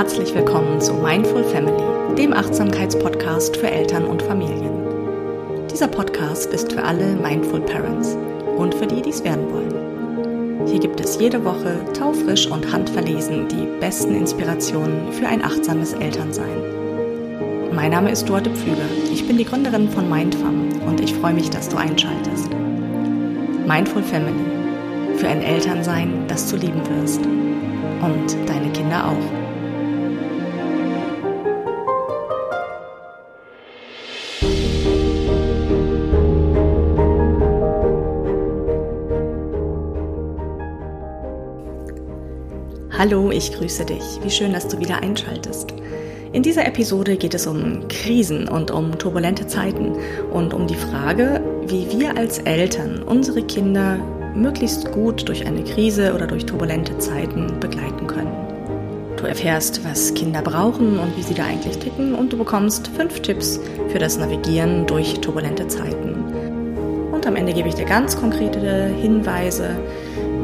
herzlich willkommen zu Mindful Family, dem Achtsamkeitspodcast für Eltern und Familien. Dieser Podcast ist für alle Mindful Parents und für die, die es werden wollen. Hier gibt es jede Woche taufrisch und handverlesen die besten Inspirationen für ein achtsames Elternsein. Mein Name ist Duarte Pflüger. Ich bin die Gründerin von Mindfam und ich freue mich, dass du einschaltest. Mindful Family. Für ein Elternsein, das du lieben wirst. Und deine Kinder auch. Hallo, ich grüße dich. Wie schön, dass du wieder einschaltest. In dieser Episode geht es um Krisen und um turbulente Zeiten und um die Frage, wie wir als Eltern unsere Kinder möglichst gut durch eine Krise oder durch turbulente Zeiten begleiten können. Du erfährst, was Kinder brauchen und wie sie da eigentlich ticken und du bekommst fünf Tipps für das Navigieren durch turbulente Zeiten. Und am Ende gebe ich dir ganz konkrete Hinweise,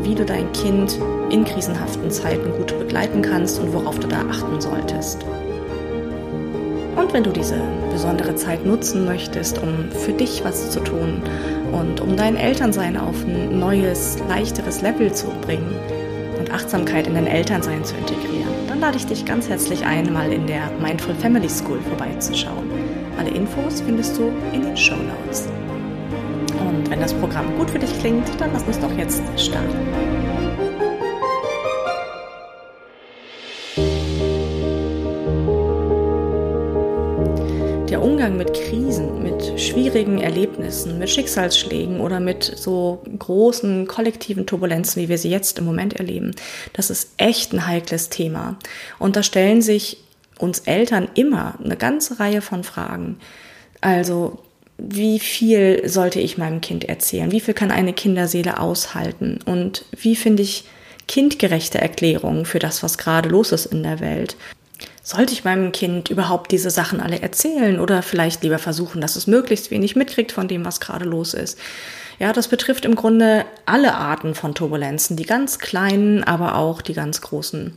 wie du dein Kind in krisenhaften Zeiten gut begleiten kannst und worauf du da achten solltest. Und wenn du diese besondere Zeit nutzen möchtest, um für dich was zu tun und um dein Elternsein auf ein neues, leichteres Level zu bringen und Achtsamkeit in dein Elternsein zu integrieren, dann lade ich dich ganz herzlich ein, mal in der Mindful Family School vorbeizuschauen. Alle Infos findest du in den Show Notes. Und wenn das Programm gut für dich klingt, dann lass uns doch jetzt starten. Umgang mit Krisen, mit schwierigen Erlebnissen, mit Schicksalsschlägen oder mit so großen kollektiven Turbulenzen, wie wir sie jetzt im Moment erleben, das ist echt ein heikles Thema. Und da stellen sich uns Eltern immer eine ganze Reihe von Fragen. Also wie viel sollte ich meinem Kind erzählen? Wie viel kann eine Kinderseele aushalten? Und wie finde ich kindgerechte Erklärungen für das, was gerade los ist in der Welt? Sollte ich meinem Kind überhaupt diese Sachen alle erzählen oder vielleicht lieber versuchen, dass es möglichst wenig mitkriegt von dem, was gerade los ist? Ja, das betrifft im Grunde alle Arten von Turbulenzen, die ganz kleinen, aber auch die ganz großen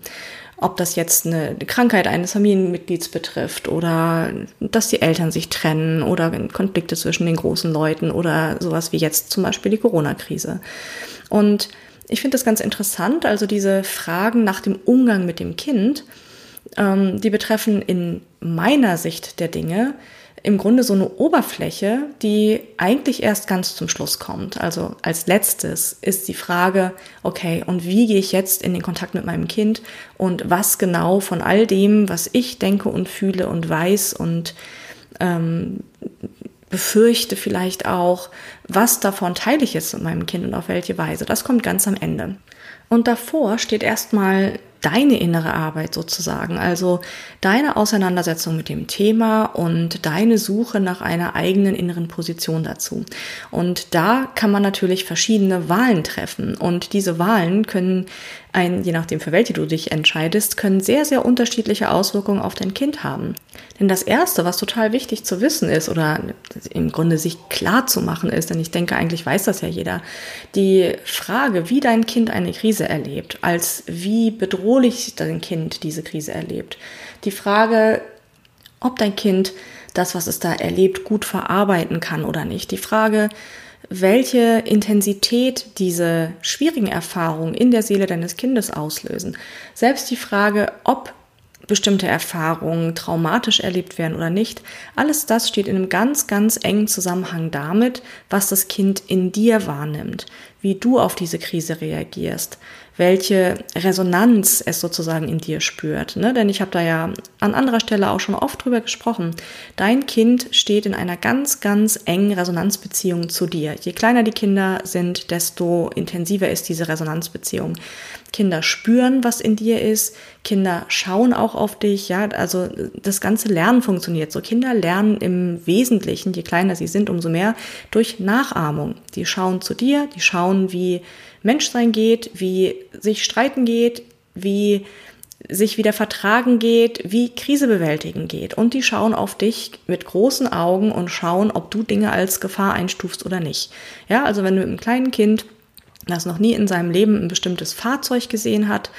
ob das jetzt eine Krankheit eines Familienmitglieds betrifft oder dass die Eltern sich trennen oder Konflikte zwischen den großen Leuten oder sowas wie jetzt zum Beispiel die Corona-Krise. Und ich finde das ganz interessant, also diese Fragen nach dem Umgang mit dem Kind, ähm, die betreffen in meiner Sicht der Dinge im Grunde so eine Oberfläche, die eigentlich erst ganz zum Schluss kommt. Also als letztes ist die Frage, okay, und wie gehe ich jetzt in den Kontakt mit meinem Kind und was genau von all dem, was ich denke und fühle und weiß und ähm, befürchte vielleicht auch, was davon teile ich jetzt mit meinem Kind und auf welche Weise. Das kommt ganz am Ende. Und davor steht erstmal deine innere Arbeit sozusagen, also deine Auseinandersetzung mit dem Thema und deine Suche nach einer eigenen inneren Position dazu. Und da kann man natürlich verschiedene Wahlen treffen und diese Wahlen können ein, je nachdem für welche du dich entscheidest, können sehr, sehr unterschiedliche Auswirkungen auf dein Kind haben. Denn das Erste, was total wichtig zu wissen ist oder im Grunde sich klar zu machen ist, denn ich denke, eigentlich weiß das ja jeder, die Frage, wie dein Kind eine Krise erlebt, als wie bedrohlich dein Kind diese Krise erlebt. Die Frage, ob dein Kind das, was es da erlebt, gut verarbeiten kann oder nicht. Die Frage, welche Intensität diese schwierigen Erfahrungen in der Seele deines Kindes auslösen. Selbst die Frage, ob bestimmte Erfahrungen traumatisch erlebt werden oder nicht, alles das steht in einem ganz, ganz engen Zusammenhang damit, was das Kind in dir wahrnimmt, wie du auf diese Krise reagierst, welche Resonanz es sozusagen in dir spürt. Ne? Denn ich habe da ja an anderer Stelle auch schon oft drüber gesprochen. Dein Kind steht in einer ganz, ganz engen Resonanzbeziehung zu dir. Je kleiner die Kinder sind, desto intensiver ist diese Resonanzbeziehung. Kinder spüren, was in dir ist. Kinder schauen auch auf dich. Ja, also das ganze Lernen funktioniert so. Kinder lernen im Wesentlichen, je kleiner sie sind, umso mehr durch Nachahmung. Die schauen zu dir, die schauen, wie Menschsein geht, wie sich streiten geht, wie sich wieder vertragen geht, wie Krise bewältigen geht. Und die schauen auf dich mit großen Augen und schauen, ob du Dinge als Gefahr einstufst oder nicht. Ja, also wenn du mit einem kleinen Kind, das noch nie in seinem Leben ein bestimmtes Fahrzeug gesehen hat,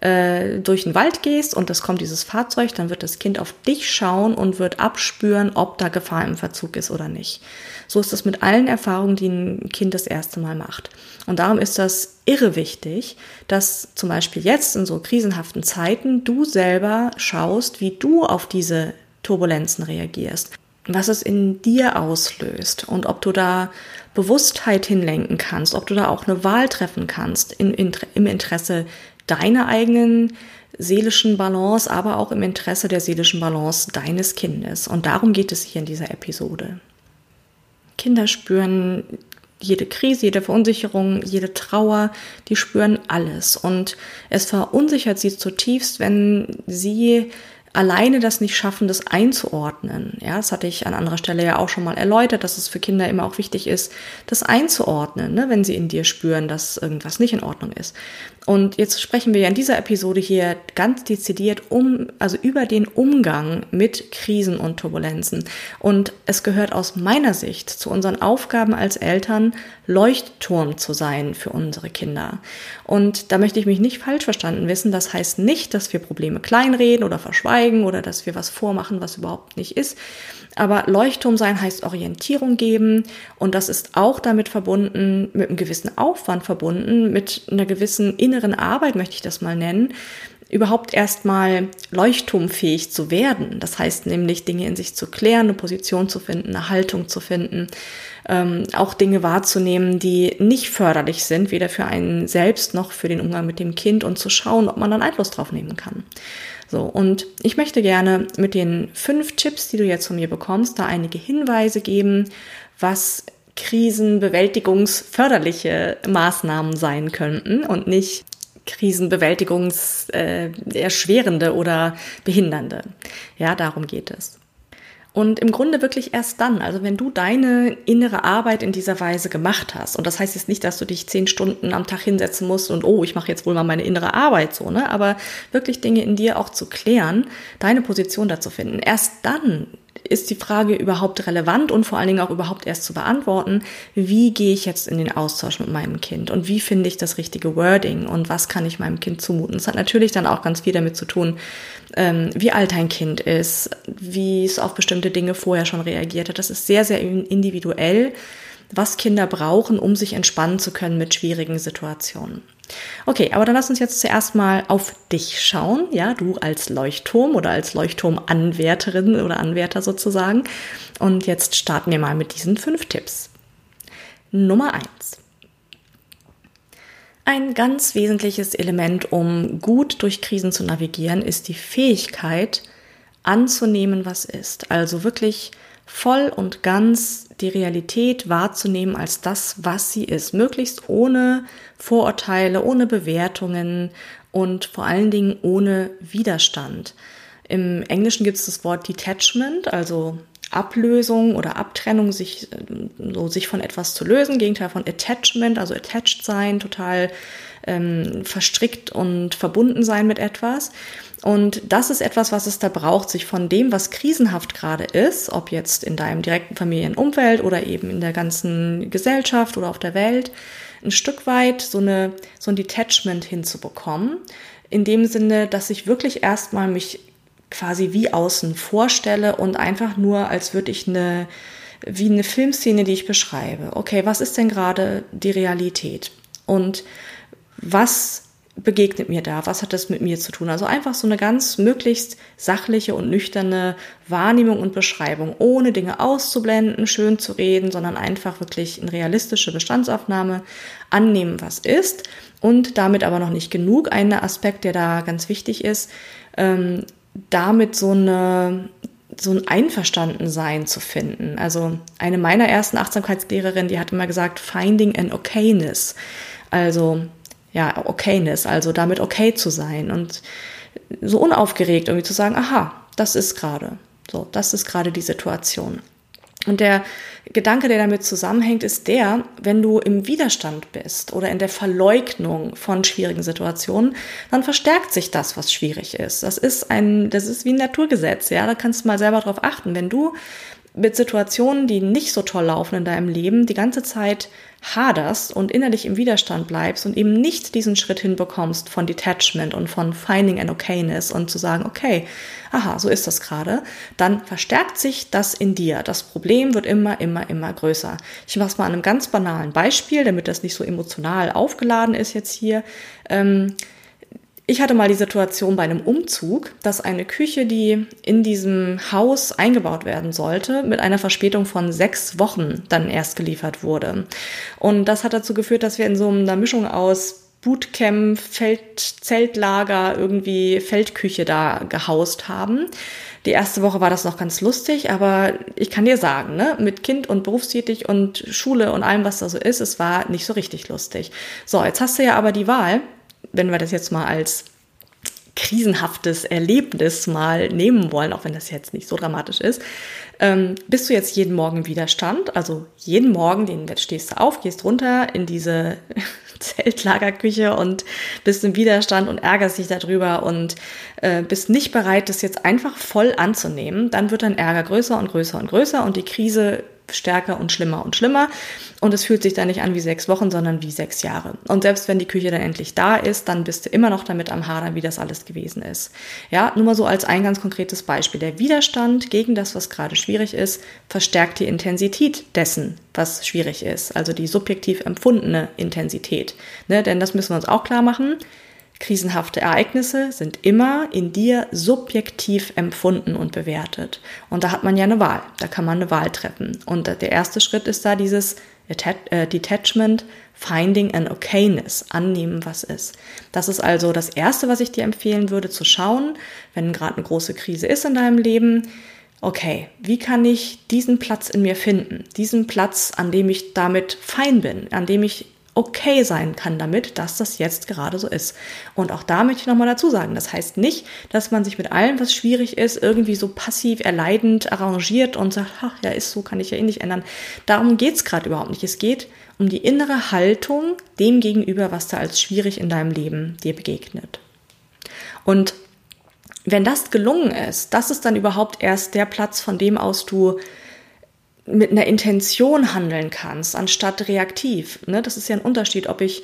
äh, durch den Wald gehst und es kommt dieses Fahrzeug, dann wird das Kind auf dich schauen und wird abspüren, ob da Gefahr im Verzug ist oder nicht. So ist es mit allen Erfahrungen, die ein Kind das erste Mal macht. Und darum ist das irre wichtig, dass zum Beispiel jetzt in so krisenhaften Zeiten du selber schaust, wie du auf diese Turbulenzen reagierst was es in dir auslöst und ob du da Bewusstheit hinlenken kannst, ob du da auch eine Wahl treffen kannst in, im Interesse deiner eigenen seelischen Balance, aber auch im Interesse der seelischen Balance deines Kindes. Und darum geht es hier in dieser Episode. Kinder spüren jede Krise, jede Verunsicherung, jede Trauer, die spüren alles. Und es verunsichert sie zutiefst, wenn sie alleine das nicht schaffen, das einzuordnen. Ja, das hatte ich an anderer Stelle ja auch schon mal erläutert, dass es für Kinder immer auch wichtig ist, das einzuordnen, ne, wenn sie in dir spüren, dass irgendwas nicht in Ordnung ist. Und jetzt sprechen wir ja in dieser Episode hier ganz dezidiert um, also über den Umgang mit Krisen und Turbulenzen. Und es gehört aus meiner Sicht zu unseren Aufgaben als Eltern, Leuchtturm zu sein für unsere Kinder. Und da möchte ich mich nicht falsch verstanden wissen. Das heißt nicht, dass wir Probleme kleinreden oder verschweigen oder dass wir was vormachen, was überhaupt nicht ist. Aber Leuchtturm sein heißt Orientierung geben und das ist auch damit verbunden, mit einem gewissen Aufwand verbunden, mit einer gewissen inneren Arbeit, möchte ich das mal nennen, überhaupt erstmal leuchtturmfähig zu werden. Das heißt nämlich, Dinge in sich zu klären, eine Position zu finden, eine Haltung zu finden, ähm, auch Dinge wahrzunehmen, die nicht förderlich sind, weder für einen selbst noch für den Umgang mit dem Kind und zu schauen, ob man dann Einfluss drauf nehmen kann. So, und ich möchte gerne mit den fünf Tipps, die du jetzt von mir bekommst, da einige Hinweise geben, was krisenbewältigungsförderliche Maßnahmen sein könnten und nicht krisenbewältigungserschwerende äh, oder behindernde. Ja, darum geht es. Und im Grunde wirklich erst dann, also wenn du deine innere Arbeit in dieser Weise gemacht hast, und das heißt jetzt nicht, dass du dich zehn Stunden am Tag hinsetzen musst und oh, ich mache jetzt wohl mal meine innere Arbeit so, ne? Aber wirklich Dinge in dir auch zu klären, deine Position dazu finden. Erst dann ist die Frage überhaupt relevant und vor allen Dingen auch überhaupt erst zu beantworten, wie gehe ich jetzt in den Austausch mit meinem Kind und wie finde ich das richtige Wording und was kann ich meinem Kind zumuten. Das hat natürlich dann auch ganz viel damit zu tun, ähm, wie alt ein Kind ist, wie es auf bestimmte Dinge vorher schon reagiert hat. Das ist sehr, sehr individuell, was Kinder brauchen, um sich entspannen zu können mit schwierigen Situationen. Okay, aber dann lass uns jetzt zuerst mal auf dich schauen, ja, du als Leuchtturm oder als Leuchtturmanwärterin oder Anwärter sozusagen. Und jetzt starten wir mal mit diesen fünf Tipps. Nummer eins. Ein ganz wesentliches Element, um gut durch Krisen zu navigieren, ist die Fähigkeit anzunehmen, was ist. Also wirklich voll und ganz die Realität wahrzunehmen als das, was sie ist. Möglichst ohne Vorurteile, ohne Bewertungen und vor allen Dingen ohne Widerstand. Im Englischen gibt es das Wort Detachment, also Ablösung oder Abtrennung, sich, so sich von etwas zu lösen, Gegenteil von Attachment, also attached sein, total ähm, verstrickt und verbunden sein mit etwas. Und das ist etwas, was es da braucht, sich von dem, was krisenhaft gerade ist, ob jetzt in deinem direkten Familienumfeld oder eben in der ganzen Gesellschaft oder auf der Welt, ein Stück weit so, eine, so ein Detachment hinzubekommen. In dem Sinne, dass ich wirklich erstmal mich quasi wie außen vorstelle und einfach nur, als würde ich eine, wie eine Filmszene, die ich beschreibe. Okay, was ist denn gerade die Realität? Und was begegnet mir da? Was hat das mit mir zu tun? Also einfach so eine ganz möglichst sachliche und nüchterne Wahrnehmung und Beschreibung, ohne Dinge auszublenden, schön zu reden, sondern einfach wirklich eine realistische Bestandsaufnahme annehmen, was ist. Und damit aber noch nicht genug. Ein Aspekt, der da ganz wichtig ist, ähm, damit so eine so ein Einverstandensein zu finden. Also eine meiner ersten Achtsamkeitslehrerin, die hat immer gesagt, finding an okayness. Also ja, Okayness, also damit okay zu sein und so unaufgeregt irgendwie zu sagen, aha, das ist gerade, so, das ist gerade die Situation. Und der Gedanke, der damit zusammenhängt, ist der, wenn du im Widerstand bist oder in der Verleugnung von schwierigen Situationen, dann verstärkt sich das, was schwierig ist. Das ist ein, das ist wie ein Naturgesetz, ja, da kannst du mal selber drauf achten. Wenn du mit Situationen, die nicht so toll laufen in deinem Leben, die ganze Zeit haderst und innerlich im Widerstand bleibst und eben nicht diesen Schritt hinbekommst von Detachment und von Finding an Okayness und zu sagen, okay, aha, so ist das gerade, dann verstärkt sich das in dir. Das Problem wird immer, immer, immer größer. Ich mache es mal an einem ganz banalen Beispiel, damit das nicht so emotional aufgeladen ist jetzt hier. Ähm, ich hatte mal die Situation bei einem Umzug, dass eine Küche, die in diesem Haus eingebaut werden sollte, mit einer Verspätung von sechs Wochen dann erst geliefert wurde. Und das hat dazu geführt, dass wir in so einer Mischung aus Bootcamp, Feld, Zeltlager, irgendwie Feldküche da gehaust haben. Die erste Woche war das noch ganz lustig, aber ich kann dir sagen, ne, mit Kind und berufstätig und Schule und allem, was da so ist, es war nicht so richtig lustig. So, jetzt hast du ja aber die Wahl, wenn wir das jetzt mal als krisenhaftes Erlebnis mal nehmen wollen, auch wenn das jetzt nicht so dramatisch ist, ähm, bist du jetzt jeden Morgen Widerstand. Also jeden Morgen, den stehst du auf, gehst runter in diese Zeltlagerküche und bist im Widerstand und ärgerst dich darüber und äh, bist nicht bereit, das jetzt einfach voll anzunehmen. Dann wird dein Ärger größer und größer und größer und die Krise stärker und schlimmer und schlimmer. Und es fühlt sich dann nicht an wie sechs Wochen, sondern wie sechs Jahre. Und selbst wenn die Küche dann endlich da ist, dann bist du immer noch damit am Hadern, wie das alles gewesen ist. Ja, nur mal so als ein ganz konkretes Beispiel. Der Widerstand gegen das, was gerade schwierig ist, verstärkt die Intensität dessen, was schwierig ist. Also die subjektiv empfundene Intensität. Ne, denn das müssen wir uns auch klar machen. Krisenhafte Ereignisse sind immer in dir subjektiv empfunden und bewertet. Und da hat man ja eine Wahl. Da kann man eine Wahl treffen. Und der erste Schritt ist da dieses äh, Detachment, Finding an Okayness, annehmen, was ist. Das ist also das Erste, was ich dir empfehlen würde, zu schauen, wenn gerade eine große Krise ist in deinem Leben. Okay, wie kann ich diesen Platz in mir finden? Diesen Platz, an dem ich damit fein bin, an dem ich okay sein kann damit, dass das jetzt gerade so ist. Und auch da möchte ich nochmal dazu sagen, das heißt nicht, dass man sich mit allem, was schwierig ist, irgendwie so passiv erleidend arrangiert und sagt, ach ja, ist so, kann ich ja eh nicht ändern. Darum geht's gerade überhaupt nicht. Es geht um die innere Haltung dem gegenüber, was da als schwierig in deinem Leben dir begegnet. Und wenn das gelungen ist, das ist dann überhaupt erst der Platz, von dem aus du mit einer Intention handeln kannst, anstatt reaktiv. Ne? Das ist ja ein Unterschied, ob ich,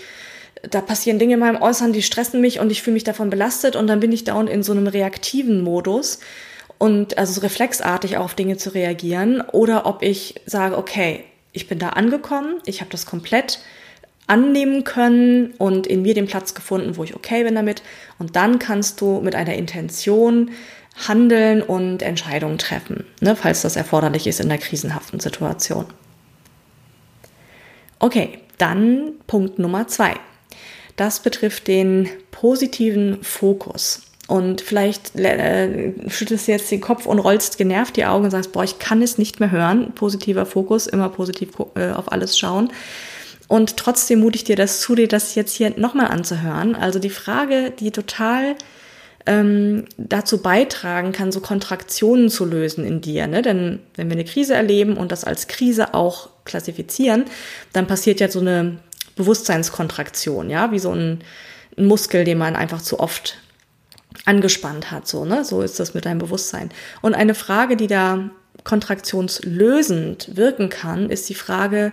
da passieren Dinge in meinem Äußeren, die stressen mich und ich fühle mich davon belastet und dann bin ich dauernd in so einem reaktiven Modus und also reflexartig auf Dinge zu reagieren oder ob ich sage, okay, ich bin da angekommen, ich habe das komplett annehmen können und in mir den Platz gefunden, wo ich okay bin damit und dann kannst du mit einer Intention handeln und Entscheidungen treffen, ne, falls das erforderlich ist in der krisenhaften Situation. Okay, dann Punkt Nummer zwei. Das betrifft den positiven Fokus. Und vielleicht äh, schüttelst du jetzt den Kopf und rollst genervt die Augen und sagst, boah, ich kann es nicht mehr hören. Positiver Fokus, immer positiv äh, auf alles schauen. Und trotzdem mute ich dir das zu, dir das jetzt hier nochmal anzuhören. Also die Frage, die total ähm, dazu beitragen kann, so Kontraktionen zu lösen in dir. Ne? Denn wenn wir eine Krise erleben und das als Krise auch klassifizieren, dann passiert ja so eine Bewusstseinskontraktion, ja, wie so ein, ein Muskel, den man einfach zu oft angespannt hat, so, ne? So ist das mit deinem Bewusstsein. Und eine Frage, die da kontraktionslösend wirken kann, ist die Frage,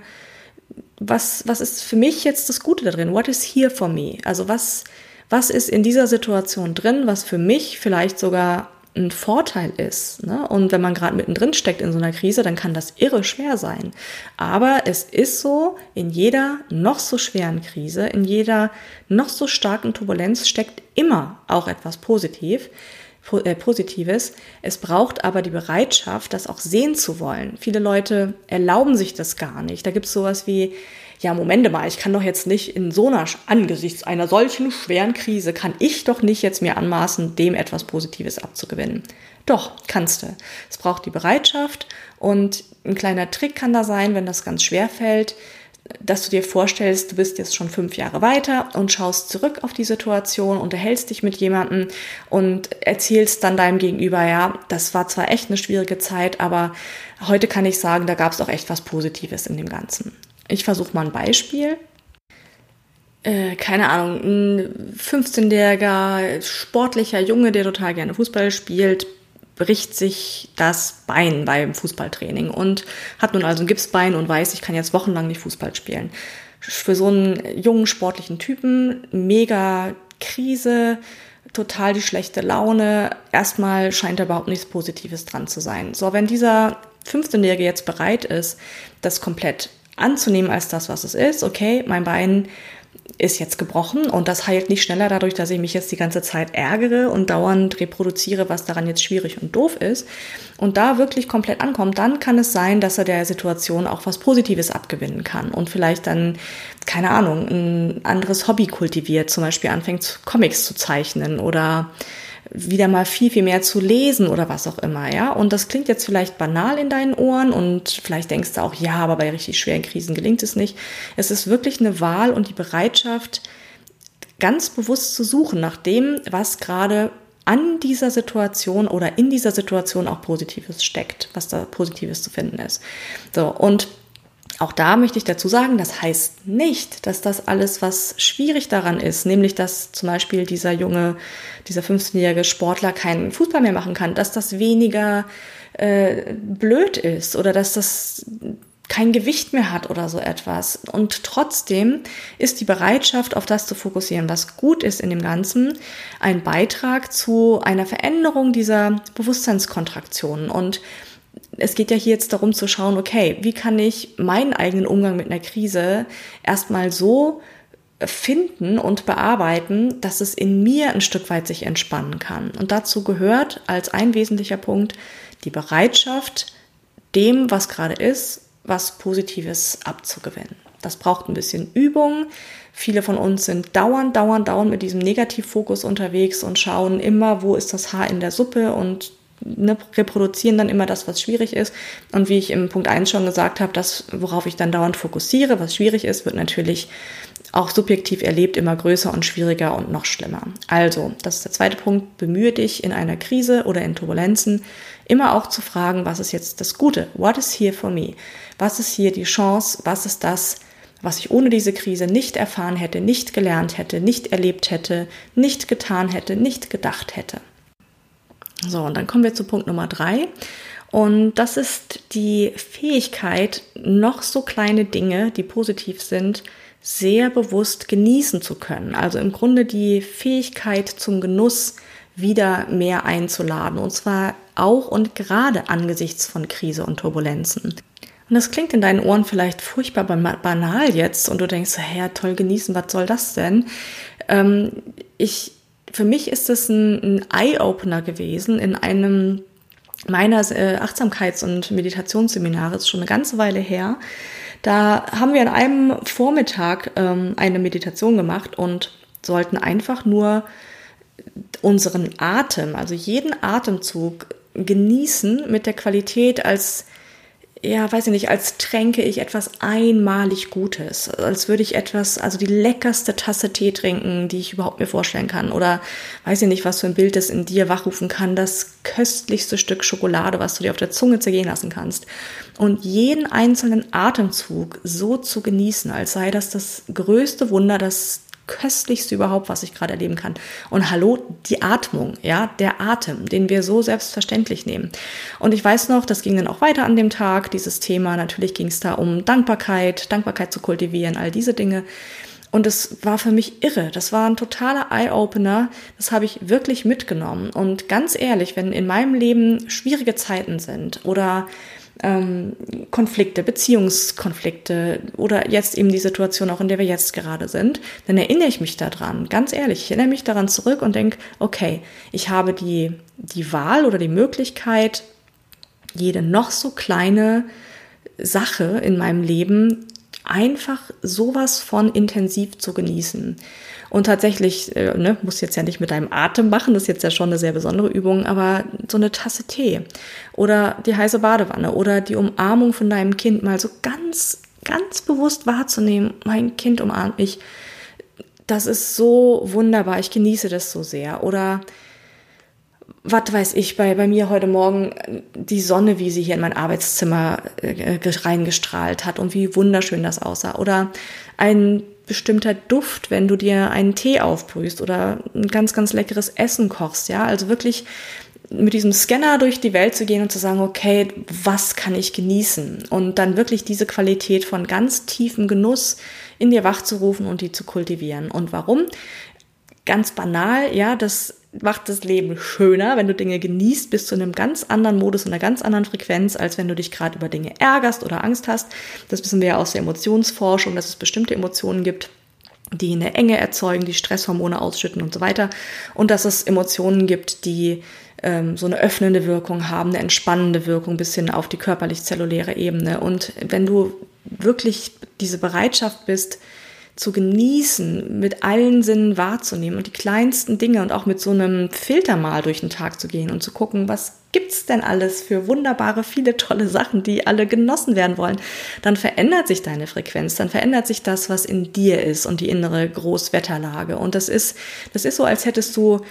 was, was ist für mich jetzt das Gute da drin? What is here for me? Also was, was ist in dieser Situation drin, was für mich vielleicht sogar ein Vorteil ist. Ne? Und wenn man gerade mittendrin steckt in so einer Krise, dann kann das irre schwer sein. Aber es ist so, in jeder noch so schweren Krise, in jeder noch so starken Turbulenz steckt immer auch etwas positiv, äh, Positives. Es braucht aber die Bereitschaft, das auch sehen zu wollen. Viele Leute erlauben sich das gar nicht. Da gibt es sowas wie, ja, Moment mal, ich kann doch jetzt nicht in so einer, angesichts einer solchen schweren Krise, kann ich doch nicht jetzt mir anmaßen, dem etwas Positives abzugewinnen. Doch, kannst du. Es braucht die Bereitschaft und ein kleiner Trick kann da sein, wenn das ganz schwer fällt, dass du dir vorstellst, du bist jetzt schon fünf Jahre weiter und schaust zurück auf die Situation, unterhältst dich mit jemandem und erzählst dann deinem Gegenüber, ja, das war zwar echt eine schwierige Zeit, aber heute kann ich sagen, da gab es auch echt was Positives in dem Ganzen. Ich versuche mal ein Beispiel. Äh, keine Ahnung, ein 15-jähriger sportlicher Junge, der total gerne Fußball spielt, bricht sich das Bein beim Fußballtraining und hat nun also ein Gipsbein und weiß, ich kann jetzt wochenlang nicht Fußball spielen. Für so einen jungen sportlichen Typen mega Krise, total die schlechte Laune. Erstmal scheint da überhaupt nichts Positives dran zu sein. So, wenn dieser 15-Jährige jetzt bereit ist, das komplett anzunehmen als das, was es ist, okay, mein Bein ist jetzt gebrochen und das heilt nicht schneller dadurch, dass ich mich jetzt die ganze Zeit ärgere und dauernd reproduziere, was daran jetzt schwierig und doof ist. Und da wirklich komplett ankommt, dann kann es sein, dass er der Situation auch was Positives abgewinnen kann und vielleicht dann, keine Ahnung, ein anderes Hobby kultiviert, zum Beispiel anfängt Comics zu zeichnen oder wieder mal viel, viel mehr zu lesen oder was auch immer, ja. Und das klingt jetzt vielleicht banal in deinen Ohren und vielleicht denkst du auch, ja, aber bei richtig schweren Krisen gelingt es nicht. Es ist wirklich eine Wahl und die Bereitschaft, ganz bewusst zu suchen nach dem, was gerade an dieser Situation oder in dieser Situation auch Positives steckt, was da Positives zu finden ist. So, und auch da möchte ich dazu sagen, das heißt nicht, dass das alles, was schwierig daran ist, nämlich dass zum Beispiel dieser junge, dieser 15-jährige Sportler keinen Fußball mehr machen kann, dass das weniger äh, blöd ist oder dass das kein Gewicht mehr hat oder so etwas. Und trotzdem ist die Bereitschaft, auf das zu fokussieren, was gut ist in dem Ganzen, ein Beitrag zu einer Veränderung dieser Bewusstseinskontraktionen. Und es geht ja hier jetzt darum zu schauen, okay, wie kann ich meinen eigenen Umgang mit einer Krise erstmal so finden und bearbeiten, dass es in mir ein Stück weit sich entspannen kann. Und dazu gehört als ein wesentlicher Punkt die Bereitschaft, dem, was gerade ist, was Positives abzugewinnen. Das braucht ein bisschen Übung. Viele von uns sind dauernd, dauernd, dauernd mit diesem Negativfokus unterwegs und schauen immer, wo ist das Haar in der Suppe und ne, reproduzieren dann immer das, was schwierig ist. Und wie ich im Punkt 1 schon gesagt habe, das, worauf ich dann dauernd fokussiere, was schwierig ist, wird natürlich auch subjektiv erlebt immer größer und schwieriger und noch schlimmer. Also, das ist der zweite Punkt, bemühe dich in einer Krise oder in Turbulenzen immer auch zu fragen, was ist jetzt das Gute? What is here for me? Was ist hier die Chance? Was ist das, was ich ohne diese Krise nicht erfahren hätte, nicht gelernt hätte, nicht erlebt hätte, nicht getan hätte, nicht gedacht hätte? So, und dann kommen wir zu Punkt Nummer drei. Und das ist die Fähigkeit, noch so kleine Dinge, die positiv sind, sehr bewusst genießen zu können. Also im Grunde die Fähigkeit zum Genuss wieder mehr einzuladen. Und zwar auch und gerade angesichts von Krise und Turbulenzen. Und das klingt in deinen Ohren vielleicht furchtbar banal jetzt und du denkst, ja, toll genießen, was soll das denn? Ähm, ich für mich ist es ein, ein Eye-Opener gewesen in einem meiner äh, Achtsamkeits- und Meditationsseminare, ist schon eine ganze Weile her. Da haben wir an einem Vormittag ähm, eine Meditation gemacht und sollten einfach nur unseren Atem, also jeden Atemzug genießen mit der Qualität als ja, weiß ich nicht, als tränke ich etwas einmalig Gutes, als würde ich etwas, also die leckerste Tasse Tee trinken, die ich überhaupt mir vorstellen kann. Oder weiß ich nicht, was für ein Bild das in dir wachrufen kann, das köstlichste Stück Schokolade, was du dir auf der Zunge zergehen lassen kannst. Und jeden einzelnen Atemzug so zu genießen, als sei das das größte Wunder, das köstlichste überhaupt, was ich gerade erleben kann. Und hallo, die Atmung, ja, der Atem, den wir so selbstverständlich nehmen. Und ich weiß noch, das ging dann auch weiter an dem Tag, dieses Thema. Natürlich ging es da um Dankbarkeit, Dankbarkeit zu kultivieren, all diese Dinge. Und es war für mich irre. Das war ein totaler Eye-Opener. Das habe ich wirklich mitgenommen. Und ganz ehrlich, wenn in meinem Leben schwierige Zeiten sind oder ähm, Konflikte, Beziehungskonflikte oder jetzt eben die Situation auch, in der wir jetzt gerade sind, dann erinnere ich mich daran, ganz ehrlich, ich erinnere mich daran zurück und denke, okay, ich habe die, die Wahl oder die Möglichkeit, jede noch so kleine Sache in meinem Leben einfach sowas von intensiv zu genießen. Und tatsächlich, äh, ne, muss jetzt ja nicht mit deinem Atem machen, das ist jetzt ja schon eine sehr besondere Übung, aber so eine Tasse Tee oder die heiße Badewanne oder die Umarmung von deinem Kind mal so ganz, ganz bewusst wahrzunehmen, mein Kind umarmt mich. Das ist so wunderbar, ich genieße das so sehr. Oder was weiß ich, bei, bei mir heute Morgen die Sonne, wie sie hier in mein Arbeitszimmer äh, reingestrahlt hat und wie wunderschön das aussah. Oder ein bestimmter Duft, wenn du dir einen Tee aufbrühst oder ein ganz, ganz leckeres Essen kochst, ja. Also wirklich mit diesem Scanner durch die Welt zu gehen und zu sagen, okay, was kann ich genießen? Und dann wirklich diese Qualität von ganz tiefem Genuss in dir wachzurufen und die zu kultivieren. Und warum? Ganz banal, ja, das macht das Leben schöner, wenn du Dinge genießt, bist zu einem ganz anderen Modus und einer ganz anderen Frequenz, als wenn du dich gerade über Dinge ärgerst oder Angst hast. Das wissen wir ja aus der Emotionsforschung, dass es bestimmte Emotionen gibt, die eine Enge erzeugen, die Stresshormone ausschütten und so weiter. Und dass es Emotionen gibt, die ähm, so eine öffnende Wirkung haben, eine entspannende Wirkung bis hin auf die körperlich-zelluläre Ebene. Und wenn du wirklich diese Bereitschaft bist, zu genießen, mit allen Sinnen wahrzunehmen und die kleinsten Dinge und auch mit so einem Filter mal durch den Tag zu gehen und zu gucken, was gibt's denn alles für wunderbare, viele tolle Sachen, die alle genossen werden wollen, dann verändert sich deine Frequenz, dann verändert sich das, was in dir ist und die innere Großwetterlage. Und das ist, das ist so, als hättest du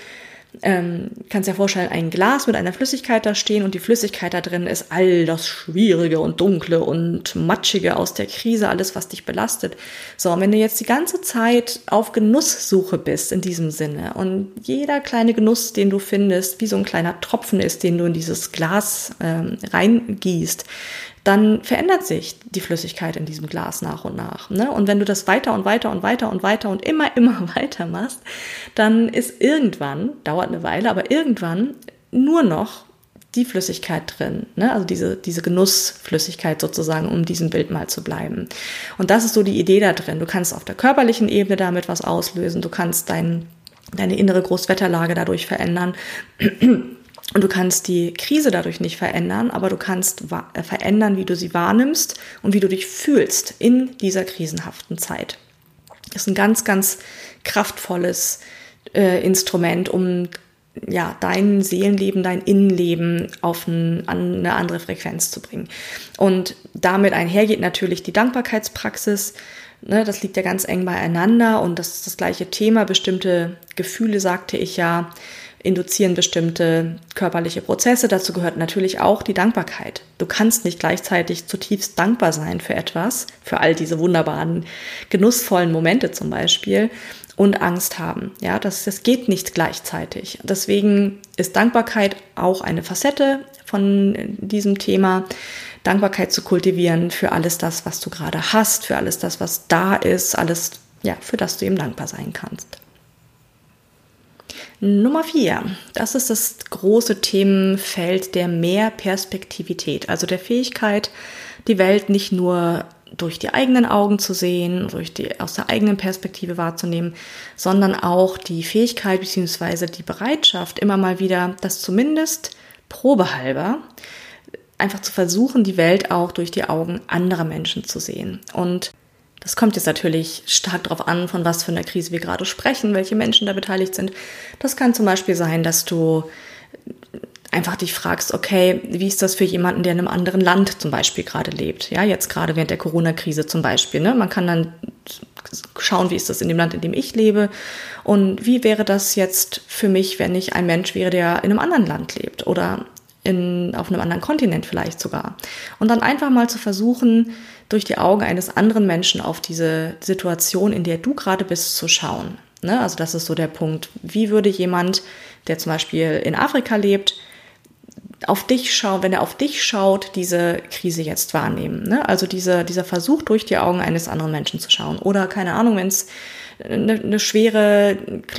ähm, kannst dir vorstellen, ein Glas mit einer Flüssigkeit da stehen und die Flüssigkeit da drin ist all das Schwierige und Dunkle und Matschige aus der Krise, alles, was dich belastet. So, und wenn du jetzt die ganze Zeit auf Genusssuche bist in diesem Sinne und jeder kleine Genuss, den du findest, wie so ein kleiner Tropfen ist, den du in dieses Glas ähm, reingießt, dann verändert sich die Flüssigkeit in diesem Glas nach und nach. Ne? Und wenn du das weiter und weiter und weiter und weiter und immer, immer weiter machst, dann ist irgendwann, dauert eine Weile, aber irgendwann nur noch die Flüssigkeit drin, ne? also diese, diese Genussflüssigkeit sozusagen, um diesem Bild mal zu bleiben. Und das ist so die Idee da drin. Du kannst auf der körperlichen Ebene damit was auslösen, du kannst dein, deine innere Großwetterlage dadurch verändern. Und du kannst die Krise dadurch nicht verändern, aber du kannst äh, verändern, wie du sie wahrnimmst und wie du dich fühlst in dieser krisenhaften Zeit. Das ist ein ganz, ganz kraftvolles äh, Instrument, um ja, dein Seelenleben, dein Innenleben auf ein, an eine andere Frequenz zu bringen. Und damit einhergeht natürlich die Dankbarkeitspraxis. Ne, das liegt ja ganz eng beieinander und das ist das gleiche Thema. Bestimmte Gefühle, sagte ich ja, induzieren bestimmte körperliche Prozesse. Dazu gehört natürlich auch die Dankbarkeit. Du kannst nicht gleichzeitig zutiefst dankbar sein für etwas, für all diese wunderbaren, genussvollen Momente zum Beispiel und Angst haben. Ja, das, das geht nicht gleichzeitig. Deswegen ist Dankbarkeit auch eine Facette von diesem Thema. Dankbarkeit zu kultivieren für alles das, was du gerade hast, für alles das, was da ist, alles, ja, für das du eben dankbar sein kannst. Nummer vier, das ist das große Themenfeld der Mehrperspektivität, also der Fähigkeit, die Welt nicht nur durch die eigenen Augen zu sehen, durch die, aus der eigenen Perspektive wahrzunehmen, sondern auch die Fähigkeit bzw. die Bereitschaft, immer mal wieder das zumindest probehalber einfach zu versuchen, die Welt auch durch die Augen anderer Menschen zu sehen. Und das kommt jetzt natürlich stark darauf an, von was für einer Krise wir gerade sprechen, welche Menschen da beteiligt sind. Das kann zum Beispiel sein, dass du einfach dich fragst, okay, wie ist das für jemanden, der in einem anderen Land zum Beispiel gerade lebt? Ja, jetzt gerade während der Corona-Krise zum Beispiel. Ne? Man kann dann schauen, wie ist das in dem Land, in dem ich lebe und wie wäre das jetzt für mich, wenn ich ein Mensch wäre, der in einem anderen Land lebt oder in, auf einem anderen Kontinent vielleicht sogar. Und dann einfach mal zu versuchen, durch die Augen eines anderen Menschen auf diese Situation, in der du gerade bist, zu schauen. Ne? Also das ist so der Punkt. Wie würde jemand, der zum Beispiel in Afrika lebt, auf dich schauen, wenn er auf dich schaut, diese Krise jetzt wahrnehmen. Ne? Also diese, dieser Versuch, durch die Augen eines anderen Menschen zu schauen. Oder keine Ahnung, wenn es eine, eine schwere,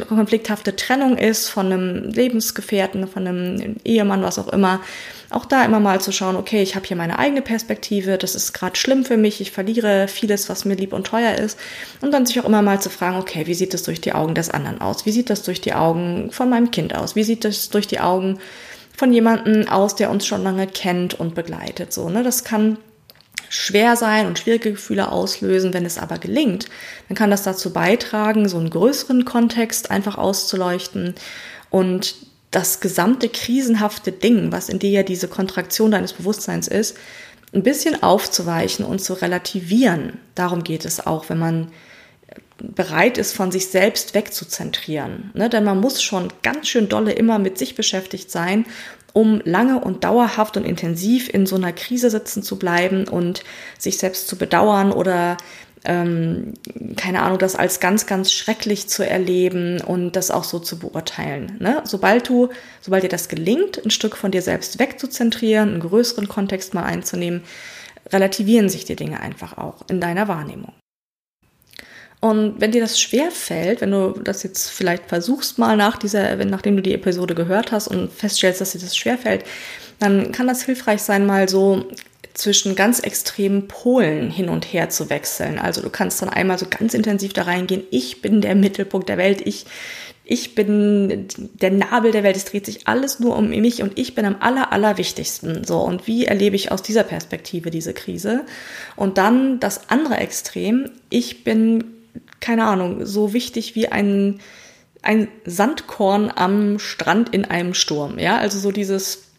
konflikthafte Trennung ist von einem Lebensgefährten, von einem Ehemann, was auch immer, auch da immer mal zu schauen, okay, ich habe hier meine eigene Perspektive, das ist gerade schlimm für mich, ich verliere vieles, was mir lieb und teuer ist. Und dann sich auch immer mal zu fragen, okay, wie sieht das durch die Augen des anderen aus? Wie sieht das durch die Augen von meinem Kind aus? Wie sieht das durch die Augen von jemandem aus, der uns schon lange kennt und begleitet? So, ne? Das kann schwer sein und schwierige Gefühle auslösen. Wenn es aber gelingt, dann kann das dazu beitragen, so einen größeren Kontext einfach auszuleuchten und das gesamte krisenhafte Ding, was in dir ja diese Kontraktion deines Bewusstseins ist, ein bisschen aufzuweichen und zu relativieren. Darum geht es auch, wenn man bereit ist, von sich selbst wegzuzentrieren. Ne? Denn man muss schon ganz schön dolle immer mit sich beschäftigt sein, um lange und dauerhaft und intensiv in so einer Krise sitzen zu bleiben und sich selbst zu bedauern oder ähm, keine Ahnung, das als ganz, ganz schrecklich zu erleben und das auch so zu beurteilen. Ne? Sobald du, sobald dir das gelingt, ein Stück von dir selbst wegzuzentrieren, einen größeren Kontext mal einzunehmen, relativieren sich die Dinge einfach auch in deiner Wahrnehmung. Und wenn dir das schwer fällt, wenn du das jetzt vielleicht versuchst mal nach dieser, wenn, nachdem du die Episode gehört hast und feststellst, dass dir das schwer fällt, dann kann das hilfreich sein, mal so zwischen ganz extremen Polen hin und her zu wechseln. Also du kannst dann einmal so ganz intensiv da reingehen, ich bin der Mittelpunkt der Welt, ich, ich bin der Nabel der Welt, es dreht sich alles nur um mich und ich bin am aller, allerwichtigsten. So, und wie erlebe ich aus dieser Perspektive diese Krise? Und dann das andere Extrem, ich bin, keine Ahnung, so wichtig wie ein, ein Sandkorn am Strand in einem Sturm. Ja, also so dieses,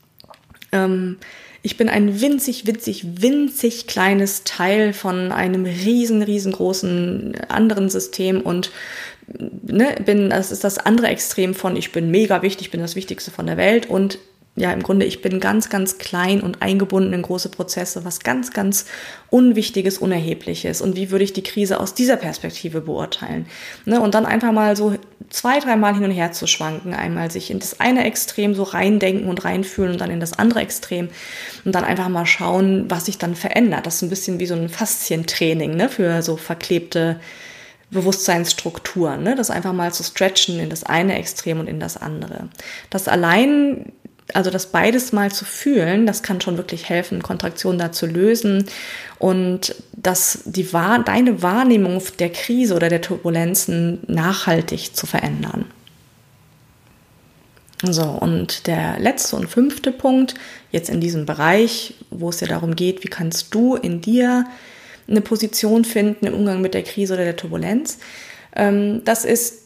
ähm, ich bin ein winzig, winzig, winzig kleines Teil von einem riesen, riesengroßen anderen System und ne, bin, das ist das andere Extrem von ich bin mega wichtig, bin das Wichtigste von der Welt und ja, im Grunde, ich bin ganz, ganz klein und eingebunden in große Prozesse, was ganz, ganz Unwichtiges, Unerhebliches. Und wie würde ich die Krise aus dieser Perspektive beurteilen? Ne? Und dann einfach mal so zwei, dreimal hin und her zu schwanken. Einmal sich in das eine Extrem so reindenken und reinfühlen und dann in das andere Extrem. Und dann einfach mal schauen, was sich dann verändert. Das ist ein bisschen wie so ein Faszientraining ne? für so verklebte Bewusstseinsstrukturen, ne? das einfach mal zu stretchen in das eine Extrem und in das andere. Das allein also das beides mal zu fühlen, das kann schon wirklich helfen, Kontraktion da zu lösen und dass die deine Wahrnehmung der Krise oder der Turbulenzen nachhaltig zu verändern. So, und der letzte und fünfte Punkt, jetzt in diesem Bereich, wo es ja darum geht, wie kannst du in dir eine Position finden im Umgang mit der Krise oder der Turbulenz, ähm, das ist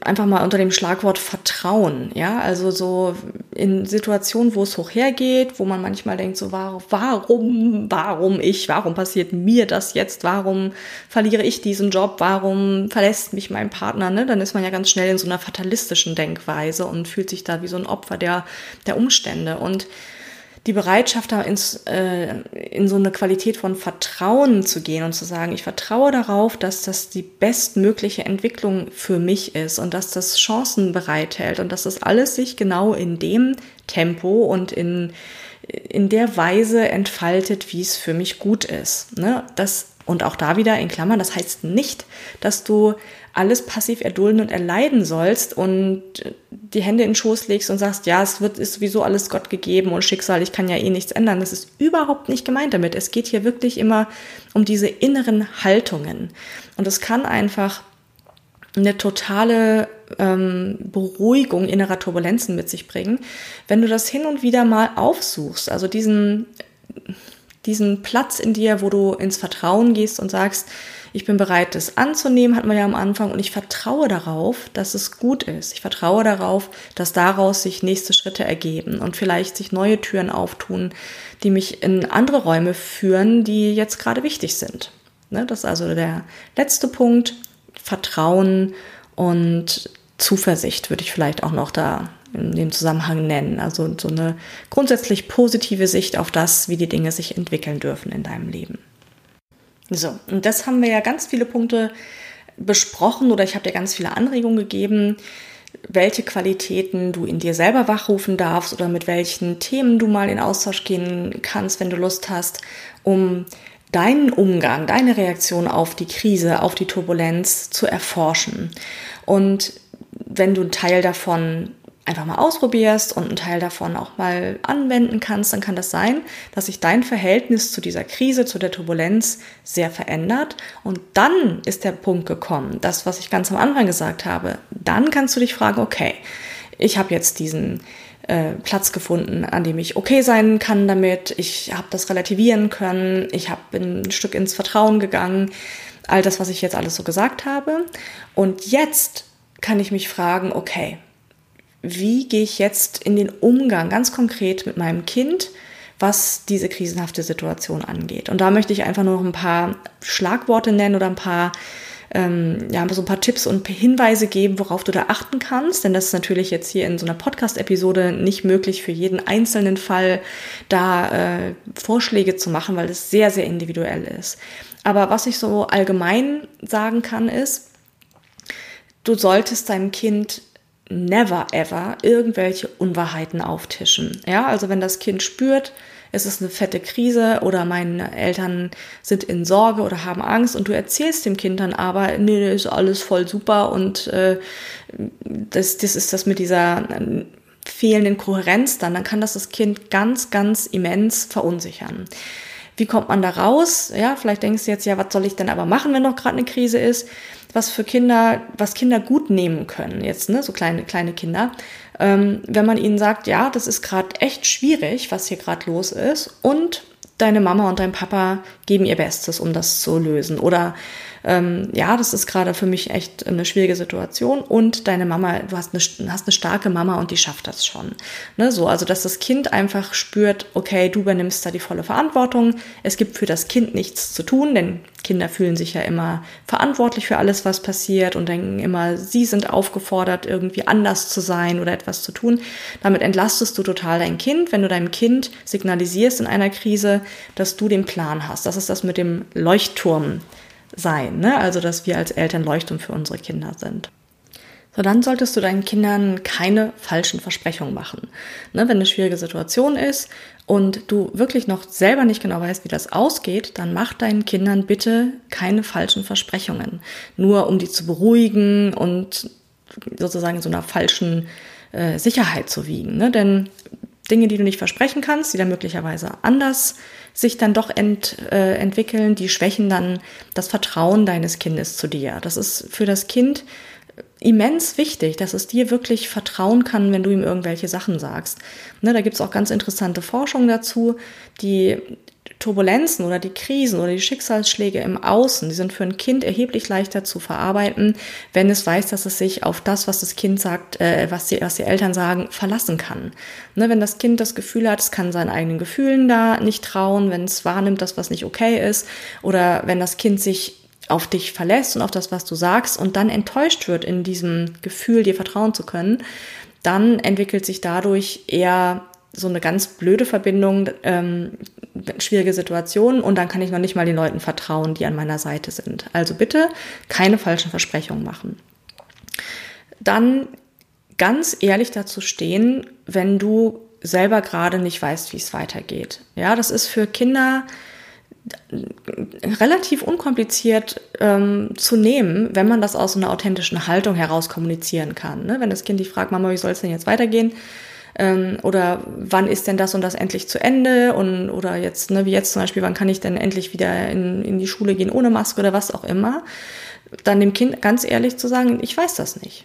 einfach mal unter dem Schlagwort Vertrauen, ja, also so in Situationen, wo es hoch hergeht, wo man manchmal denkt, so warum, warum ich, warum passiert mir das jetzt, warum verliere ich diesen Job, warum verlässt mich mein Partner, ne, dann ist man ja ganz schnell in so einer fatalistischen Denkweise und fühlt sich da wie so ein Opfer der, der Umstände. Und die Bereitschaft, da ins, äh, in so eine Qualität von Vertrauen zu gehen und zu sagen, ich vertraue darauf, dass das die bestmögliche Entwicklung für mich ist und dass das Chancen bereithält und dass das alles sich genau in dem Tempo und in, in der Weise entfaltet, wie es für mich gut ist. Ne? Das, und auch da wieder in Klammern, das heißt nicht, dass du alles passiv erdulden und erleiden sollst und die Hände in den Schoß legst und sagst, ja, es wird, ist sowieso alles Gott gegeben und Schicksal, ich kann ja eh nichts ändern. Das ist überhaupt nicht gemeint damit. Es geht hier wirklich immer um diese inneren Haltungen. Und es kann einfach eine totale ähm, Beruhigung innerer Turbulenzen mit sich bringen, wenn du das hin und wieder mal aufsuchst. Also diesen, diesen Platz in dir, wo du ins Vertrauen gehst und sagst, ich bin bereit, das anzunehmen, hat man ja am Anfang, und ich vertraue darauf, dass es gut ist. Ich vertraue darauf, dass daraus sich nächste Schritte ergeben und vielleicht sich neue Türen auftun, die mich in andere Räume führen, die jetzt gerade wichtig sind. Ne, das ist also der letzte Punkt. Vertrauen und Zuversicht würde ich vielleicht auch noch da in dem Zusammenhang nennen. Also so eine grundsätzlich positive Sicht auf das, wie die Dinge sich entwickeln dürfen in deinem Leben. So, und das haben wir ja ganz viele Punkte besprochen oder ich habe dir ganz viele Anregungen gegeben, welche Qualitäten du in dir selber wachrufen darfst oder mit welchen Themen du mal in Austausch gehen kannst, wenn du Lust hast, um deinen Umgang, deine Reaktion auf die Krise, auf die Turbulenz zu erforschen. Und wenn du einen Teil davon einfach mal ausprobierst und einen Teil davon auch mal anwenden kannst, dann kann das sein, dass sich dein Verhältnis zu dieser Krise, zu der Turbulenz sehr verändert. Und dann ist der Punkt gekommen, das, was ich ganz am Anfang gesagt habe, dann kannst du dich fragen, okay, ich habe jetzt diesen äh, Platz gefunden, an dem ich okay sein kann damit, ich habe das relativieren können, ich hab, bin ein Stück ins Vertrauen gegangen, all das, was ich jetzt alles so gesagt habe. Und jetzt kann ich mich fragen, okay, wie gehe ich jetzt in den Umgang ganz konkret mit meinem Kind, was diese krisenhafte Situation angeht. Und da möchte ich einfach nur noch ein paar Schlagworte nennen oder ein paar ähm, ja, so ein paar Tipps und Hinweise geben, worauf du da achten kannst. Denn das ist natürlich jetzt hier in so einer Podcast-Episode nicht möglich, für jeden einzelnen Fall da äh, Vorschläge zu machen, weil es sehr, sehr individuell ist. Aber was ich so allgemein sagen kann, ist, du solltest deinem Kind never ever irgendwelche Unwahrheiten auftischen. Ja, also wenn das Kind spürt, es ist eine fette Krise oder meine Eltern sind in Sorge oder haben Angst und du erzählst dem Kind dann aber, nee, ist alles voll super und äh, das, das ist das mit dieser äh, fehlenden Kohärenz dann, dann kann das das Kind ganz, ganz immens verunsichern. Wie kommt man da raus? Ja, vielleicht denkst du jetzt, ja, was soll ich denn aber machen, wenn noch gerade eine Krise ist? Was für Kinder, was Kinder gut nehmen können, jetzt, ne, so kleine, kleine Kinder. Ähm, wenn man ihnen sagt, ja, das ist gerade echt schwierig, was hier gerade los ist, und deine Mama und dein Papa geben ihr Bestes, um das zu lösen. Oder ähm, ja, das ist gerade für mich echt eine schwierige Situation und deine Mama, du hast eine, hast eine starke Mama und die schafft das schon. Ne, so, also dass das Kind einfach spürt, okay, du übernimmst da die volle Verantwortung. Es gibt für das Kind nichts zu tun, denn Kinder fühlen sich ja immer verantwortlich für alles, was passiert und denken immer, sie sind aufgefordert, irgendwie anders zu sein oder etwas zu tun. Damit entlastest du total dein Kind, wenn du deinem Kind signalisierst in einer Krise, dass du den Plan hast. Das ist das mit dem Leuchtturm sein. Ne? Also, dass wir als Eltern Leuchtturm für unsere Kinder sind. So, dann solltest du deinen Kindern keine falschen Versprechungen machen. Ne, wenn eine schwierige Situation ist und du wirklich noch selber nicht genau weißt, wie das ausgeht, dann mach deinen Kindern bitte keine falschen Versprechungen. Nur um die zu beruhigen und sozusagen so einer falschen äh, Sicherheit zu wiegen. Ne? Denn Dinge, die du nicht versprechen kannst, die dann möglicherweise anders sich dann doch ent, äh, entwickeln, die schwächen dann das Vertrauen deines Kindes zu dir. Das ist für das Kind immens wichtig, dass es dir wirklich vertrauen kann, wenn du ihm irgendwelche Sachen sagst. Ne, da gibt es auch ganz interessante Forschung dazu, die Turbulenzen oder die Krisen oder die Schicksalsschläge im Außen, die sind für ein Kind erheblich leichter zu verarbeiten, wenn es weiß, dass es sich auf das, was das Kind sagt, äh, was, die, was die Eltern sagen, verlassen kann. Ne, wenn das Kind das Gefühl hat, es kann seinen eigenen Gefühlen da nicht trauen, wenn es wahrnimmt, dass was nicht okay ist, oder wenn das Kind sich auf dich verlässt und auf das, was du sagst und dann enttäuscht wird in diesem Gefühl, dir vertrauen zu können, dann entwickelt sich dadurch eher so eine ganz blöde Verbindung, ähm, schwierige Situationen und dann kann ich noch nicht mal den Leuten vertrauen, die an meiner Seite sind. Also bitte keine falschen Versprechungen machen. Dann ganz ehrlich dazu stehen, wenn du selber gerade nicht weißt, wie es weitergeht. Ja, das ist für Kinder relativ unkompliziert ähm, zu nehmen, wenn man das aus einer authentischen Haltung heraus kommunizieren kann. Ne? Wenn das Kind dich fragt, Mama, wie soll es denn jetzt weitergehen? Ähm, oder wann ist denn das und das endlich zu Ende? Und, oder jetzt, ne, wie jetzt zum Beispiel, wann kann ich denn endlich wieder in, in die Schule gehen ohne Maske oder was auch immer? Dann dem Kind ganz ehrlich zu sagen, ich weiß das nicht.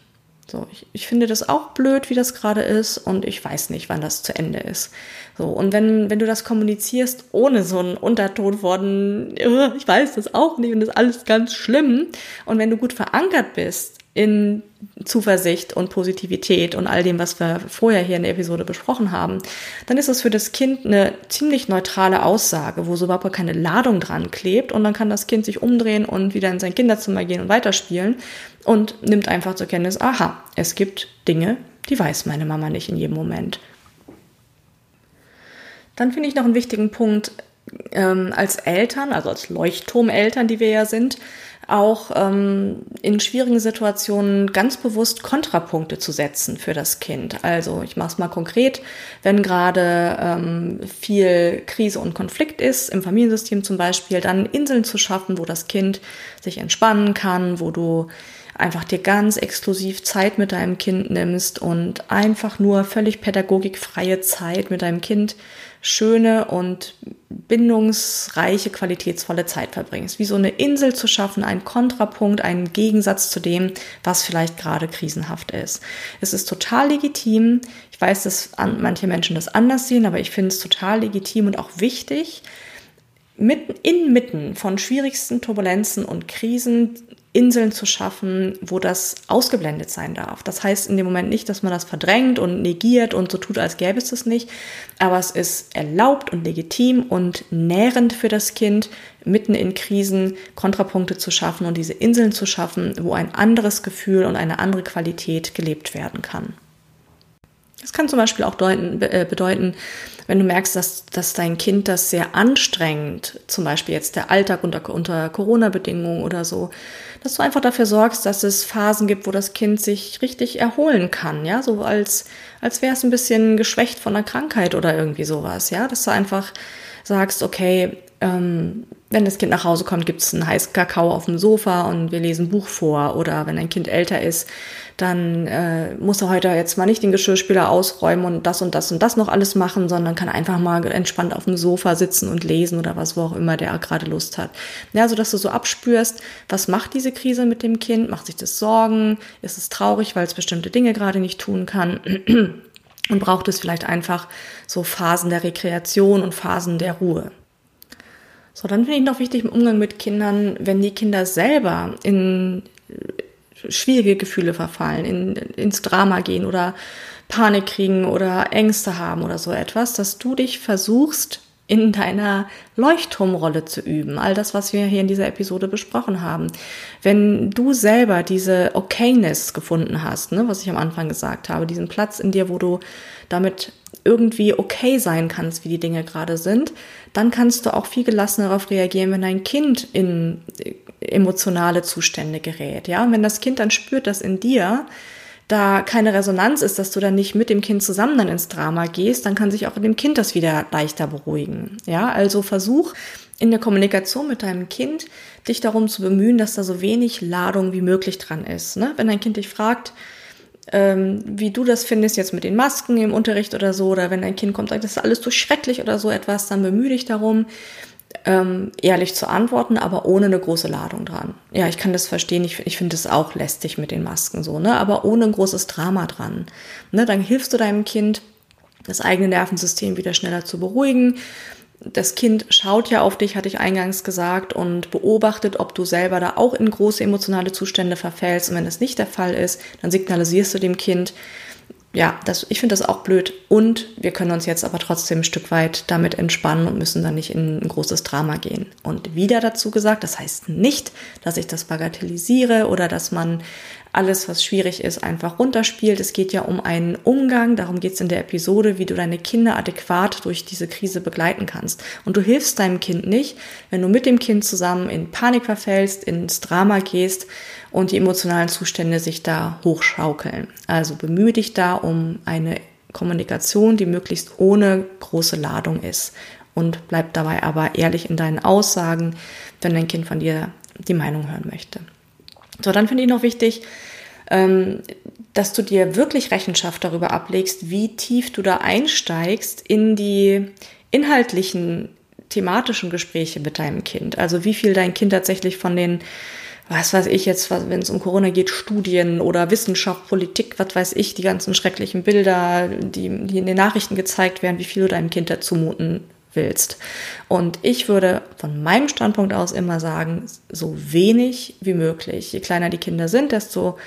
So, ich, ich finde das auch blöd, wie das gerade ist und ich weiß nicht, wann das zu Ende ist. So, und wenn, wenn du das kommunizierst ohne so einen Unterton von, ich weiß das auch nicht und das ist alles ganz schlimm und wenn du gut verankert bist in Zuversicht und Positivität und all dem, was wir vorher hier in der Episode besprochen haben, dann ist es für das Kind eine ziemlich neutrale Aussage, wo so überhaupt keine Ladung dran klebt und dann kann das Kind sich umdrehen und wieder in sein Kinderzimmer gehen und weiterspielen und nimmt einfach zur Kenntnis, aha, es gibt Dinge, die weiß meine Mama nicht in jedem Moment. Dann finde ich noch einen wichtigen Punkt, ähm, als Eltern, also als Leuchtturmeltern, die wir ja sind, auch ähm, in schwierigen Situationen ganz bewusst Kontrapunkte zu setzen für das Kind. Also ich mache es mal konkret, wenn gerade ähm, viel Krise und Konflikt ist, im Familiensystem zum Beispiel, dann Inseln zu schaffen, wo das Kind sich entspannen kann, wo du einfach dir ganz exklusiv Zeit mit deinem Kind nimmst und einfach nur völlig pädagogikfreie Zeit mit deinem Kind schöne und bindungsreiche, qualitätsvolle Zeit verbringst. Wie so eine Insel zu schaffen, ein Kontrapunkt, einen Gegensatz zu dem, was vielleicht gerade krisenhaft ist. Es ist total legitim. Ich weiß, dass manche Menschen das anders sehen, aber ich finde es total legitim und auch wichtig, mitten inmitten von schwierigsten Turbulenzen und Krisen Inseln zu schaffen, wo das ausgeblendet sein darf. Das heißt in dem Moment nicht, dass man das verdrängt und negiert und so tut, als gäbe es das nicht, aber es ist erlaubt und legitim und nährend für das Kind, mitten in Krisen Kontrapunkte zu schaffen und diese Inseln zu schaffen, wo ein anderes Gefühl und eine andere Qualität gelebt werden kann. Das kann zum Beispiel auch deuten, äh, bedeuten, wenn du merkst, dass, dass dein Kind das sehr anstrengend, zum Beispiel jetzt der Alltag unter, unter Corona-Bedingungen oder so, dass du einfach dafür sorgst, dass es Phasen gibt, wo das Kind sich richtig erholen kann, ja, so als, als wäre es ein bisschen geschwächt von einer Krankheit oder irgendwie sowas, ja, dass du einfach sagst, okay, ähm, wenn das Kind nach Hause kommt, gibt es einen heißen Kakao auf dem Sofa und wir lesen Buch vor. Oder wenn ein Kind älter ist, dann äh, muss er heute jetzt mal nicht den Geschirrspüler ausräumen und das und das und das noch alles machen, sondern kann einfach mal entspannt auf dem Sofa sitzen und lesen oder was, wo auch immer der gerade Lust hat. Ja, so dass du so abspürst, was macht diese Krise mit dem Kind? Macht sich das Sorgen? Ist es traurig, weil es bestimmte Dinge gerade nicht tun kann? und braucht es vielleicht einfach so Phasen der Rekreation und Phasen der Ruhe. So, dann finde ich noch wichtig im Umgang mit Kindern, wenn die Kinder selber in äh, schwierige Gefühle verfallen, in, ins Drama gehen oder Panik kriegen oder Ängste haben oder so etwas, dass du dich versuchst, in deiner Leuchtturmrolle zu üben. All das, was wir hier in dieser Episode besprochen haben. Wenn du selber diese Okayness gefunden hast, ne, was ich am Anfang gesagt habe, diesen Platz in dir, wo du damit irgendwie okay sein kannst, wie die Dinge gerade sind, dann kannst du auch viel gelassener darauf reagieren, wenn dein Kind in emotionale Zustände gerät. Ja, wenn das Kind dann spürt, dass in dir da keine Resonanz ist, dass du dann nicht mit dem Kind zusammen dann ins Drama gehst, dann kann sich auch in dem Kind das wieder leichter beruhigen. Ja, also versuch in der Kommunikation mit deinem Kind dich darum zu bemühen, dass da so wenig Ladung wie möglich dran ist. Ne? Wenn dein Kind dich fragt, ähm, wie du das findest jetzt mit den Masken im Unterricht oder so, oder wenn dein Kind kommt sagt, das ist alles so schrecklich oder so etwas, dann bemühe dich darum, ähm, ehrlich zu antworten, aber ohne eine große Ladung dran. Ja, ich kann das verstehen. Ich, ich finde es auch lästig mit den Masken so, ne? Aber ohne ein großes Drama dran. Ne? Dann hilfst du deinem Kind, das eigene Nervensystem wieder schneller zu beruhigen. Das Kind schaut ja auf dich, hatte ich eingangs gesagt, und beobachtet, ob du selber da auch in große emotionale Zustände verfällst. Und wenn das nicht der Fall ist, dann signalisierst du dem Kind, ja, das, ich finde das auch blöd. Und wir können uns jetzt aber trotzdem ein Stück weit damit entspannen und müssen dann nicht in ein großes Drama gehen. Und wieder dazu gesagt, das heißt nicht, dass ich das bagatellisiere oder dass man alles, was schwierig ist, einfach runterspielt. Es geht ja um einen Umgang, darum geht es in der Episode, wie du deine Kinder adäquat durch diese Krise begleiten kannst. Und du hilfst deinem Kind nicht, wenn du mit dem Kind zusammen in Panik verfällst, ins Drama gehst und die emotionalen Zustände sich da hochschaukeln. Also bemühe dich da um eine Kommunikation, die möglichst ohne große Ladung ist. Und bleib dabei aber ehrlich in deinen Aussagen, wenn dein Kind von dir die Meinung hören möchte. So, dann finde ich noch wichtig, ähm, dass du dir wirklich Rechenschaft darüber ablegst, wie tief du da einsteigst in die inhaltlichen, thematischen Gespräche mit deinem Kind. Also wie viel dein Kind tatsächlich von den was weiß ich jetzt, wenn es um Corona geht, Studien oder Wissenschaft, Politik, was weiß ich, die ganzen schrecklichen Bilder, die, die in den Nachrichten gezeigt werden, wie viel du deinem Kind da zumuten willst. Und ich würde von meinem Standpunkt aus immer sagen, so wenig wie möglich. Je kleiner die Kinder sind, desto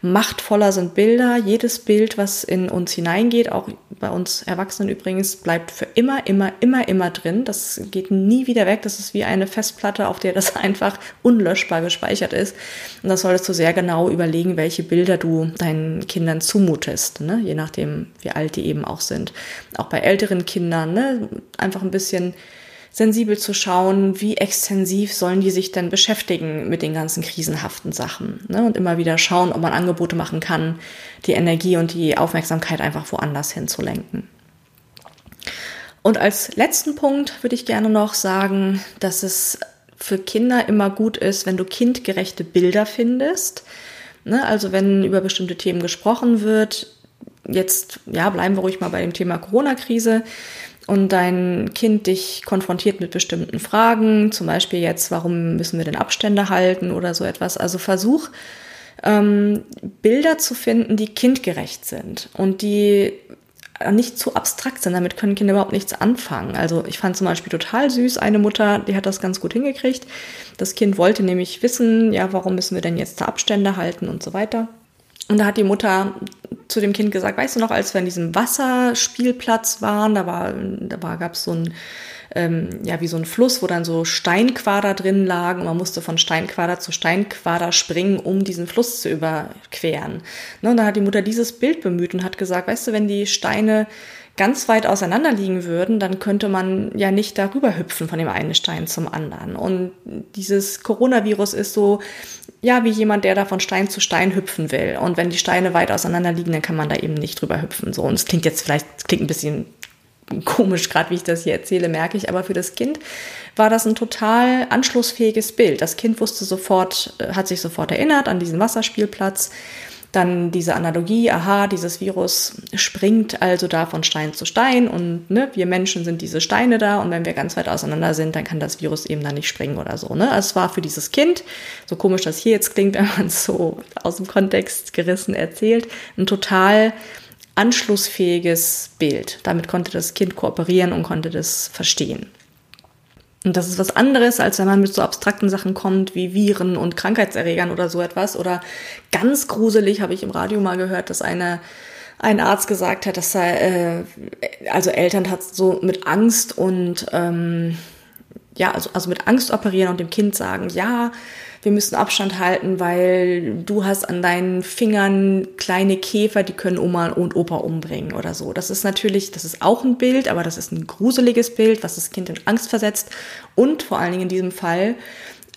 machtvoller sind Bilder. Jedes Bild, was in uns hineingeht, auch bei uns Erwachsenen übrigens, bleibt für immer, immer, immer, immer drin. Das geht nie wieder weg. Das ist wie eine Festplatte, auf der das einfach unlöschbar gespeichert ist. Und das solltest du sehr genau überlegen, welche Bilder du deinen Kindern zumutest, ne? je nachdem, wie alt die eben auch sind. Auch bei älteren Kindern, ne? einfach ein bisschen sensibel zu schauen, wie extensiv sollen die sich denn beschäftigen mit den ganzen krisenhaften Sachen. Ne? Und immer wieder schauen, ob man Angebote machen kann, die Energie und die Aufmerksamkeit einfach woanders hinzulenken. Und als letzten Punkt würde ich gerne noch sagen, dass es für Kinder immer gut ist, wenn du kindgerechte Bilder findest. Ne? Also wenn über bestimmte Themen gesprochen wird, jetzt ja, bleiben wir ruhig mal bei dem Thema Corona-Krise und dein Kind dich konfrontiert mit bestimmten Fragen, zum Beispiel jetzt, warum müssen wir denn Abstände halten oder so etwas. Also versuch, ähm, Bilder zu finden, die kindgerecht sind und die nicht zu abstrakt sind. Damit können Kinder überhaupt nichts anfangen. Also ich fand zum Beispiel total süß, eine Mutter, die hat das ganz gut hingekriegt. Das Kind wollte nämlich wissen, ja, warum müssen wir denn jetzt Abstände halten und so weiter. Und da hat die Mutter zu dem Kind gesagt, weißt du noch, als wir an diesem Wasserspielplatz waren, da war, da war, gab es so ein ähm, ja, wie so ein Fluss, wo dann so Steinquader drin lagen man musste von Steinquader zu Steinquader springen, um diesen Fluss zu überqueren. Ne, und da hat die Mutter dieses Bild bemüht und hat gesagt, weißt du, wenn die Steine ganz weit auseinander liegen würden, dann könnte man ja nicht darüber hüpfen von dem einen Stein zum anderen. Und dieses Coronavirus ist so, ja, wie jemand, der da von Stein zu Stein hüpfen will. Und wenn die Steine weit auseinander liegen, dann kann man da eben nicht drüber hüpfen. So, und es klingt jetzt vielleicht, klingt ein bisschen komisch, gerade wie ich das hier erzähle, merke ich, aber für das Kind war das ein total anschlussfähiges Bild. Das Kind wusste sofort, äh, hat sich sofort erinnert an diesen Wasserspielplatz dann diese Analogie, aha, dieses Virus springt also da von Stein zu Stein und ne, wir Menschen sind diese Steine da und wenn wir ganz weit auseinander sind, dann kann das Virus eben da nicht springen oder so. Ne? Also es war für dieses Kind, so komisch das hier jetzt klingt, wenn man es so aus dem Kontext gerissen erzählt, ein total anschlussfähiges Bild. Damit konnte das Kind kooperieren und konnte das verstehen. Und das ist was anderes, als wenn man mit so abstrakten Sachen kommt wie Viren und Krankheitserregern oder so etwas. Oder ganz gruselig habe ich im Radio mal gehört, dass eine ein Arzt gesagt hat, dass er, äh, also Eltern hat so mit Angst und ähm, ja, also, also mit Angst operieren und dem Kind sagen, ja, wir müssen Abstand halten, weil du hast an deinen Fingern kleine Käfer, die können Oma und Opa umbringen oder so. Das ist natürlich, das ist auch ein Bild, aber das ist ein gruseliges Bild, was das Kind in Angst versetzt und vor allen Dingen in diesem Fall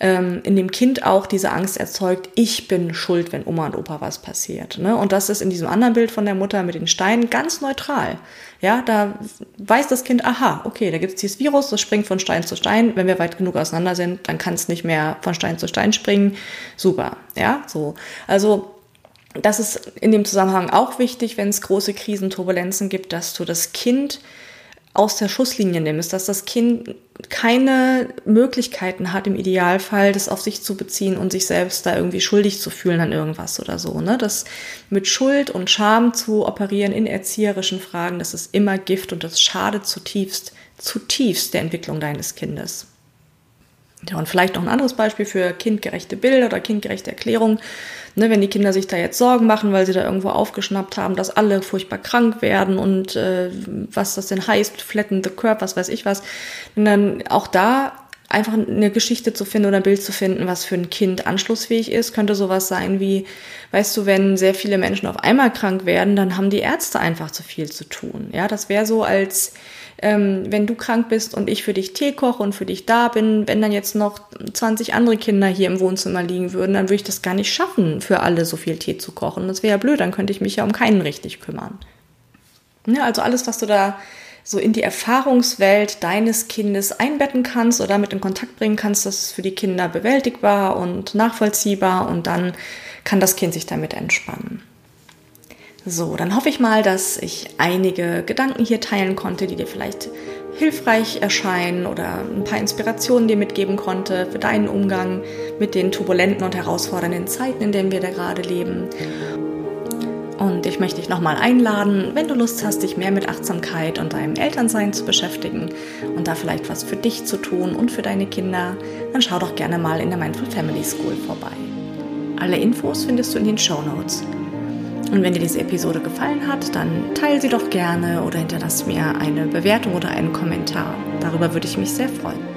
in dem Kind auch diese Angst erzeugt, ich bin schuld, wenn Oma und Opa was passiert. Ne? Und das ist in diesem anderen Bild von der Mutter mit den Steinen ganz neutral. Ja, da weiß das Kind, aha, okay, da gibt es dieses Virus, das springt von Stein zu Stein. Wenn wir weit genug auseinander sind, dann kann es nicht mehr von Stein zu Stein springen. Super, ja, so. Also das ist in dem Zusammenhang auch wichtig, wenn es große Krisenturbulenzen gibt, dass du das Kind aus der Schusslinie nimmst, dass das Kind keine Möglichkeiten hat, im Idealfall das auf sich zu beziehen und sich selbst da irgendwie schuldig zu fühlen an irgendwas oder so. Ne? Das mit Schuld und Scham zu operieren in erzieherischen Fragen, das ist immer Gift und das schadet zutiefst, zutiefst der Entwicklung deines Kindes. Ja, und vielleicht noch ein anderes Beispiel für kindgerechte Bilder oder kindgerechte Erklärungen. Ne, wenn die Kinder sich da jetzt Sorgen machen, weil sie da irgendwo aufgeschnappt haben, dass alle furchtbar krank werden und äh, was das denn heißt, flatten the curve, was weiß ich was. Und dann auch da einfach eine Geschichte zu finden oder ein Bild zu finden, was für ein Kind anschlussfähig ist, könnte sowas sein wie, weißt du, wenn sehr viele Menschen auf einmal krank werden, dann haben die Ärzte einfach zu viel zu tun. Ja, das wäre so als ähm, wenn du krank bist und ich für dich Tee koche und für dich da bin, wenn dann jetzt noch 20 andere Kinder hier im Wohnzimmer liegen würden, dann würde ich das gar nicht schaffen, für alle so viel Tee zu kochen. Das wäre ja blöd, dann könnte ich mich ja um keinen richtig kümmern. Ja, also alles, was du da so in die Erfahrungswelt deines Kindes einbetten kannst oder damit in Kontakt bringen kannst, das ist für die Kinder bewältigbar und nachvollziehbar und dann kann das Kind sich damit entspannen. So, dann hoffe ich mal, dass ich einige Gedanken hier teilen konnte, die dir vielleicht hilfreich erscheinen oder ein paar Inspirationen dir mitgeben konnte für deinen Umgang mit den turbulenten und herausfordernden Zeiten, in denen wir da gerade leben. Und ich möchte dich nochmal einladen, wenn du Lust hast, dich mehr mit Achtsamkeit und deinem Elternsein zu beschäftigen und da vielleicht was für dich zu tun und für deine Kinder, dann schau doch gerne mal in der Mindful Family School vorbei. Alle Infos findest du in den Show Notes. Und wenn dir diese Episode gefallen hat, dann teile sie doch gerne oder hinterlass mir eine Bewertung oder einen Kommentar. Darüber würde ich mich sehr freuen.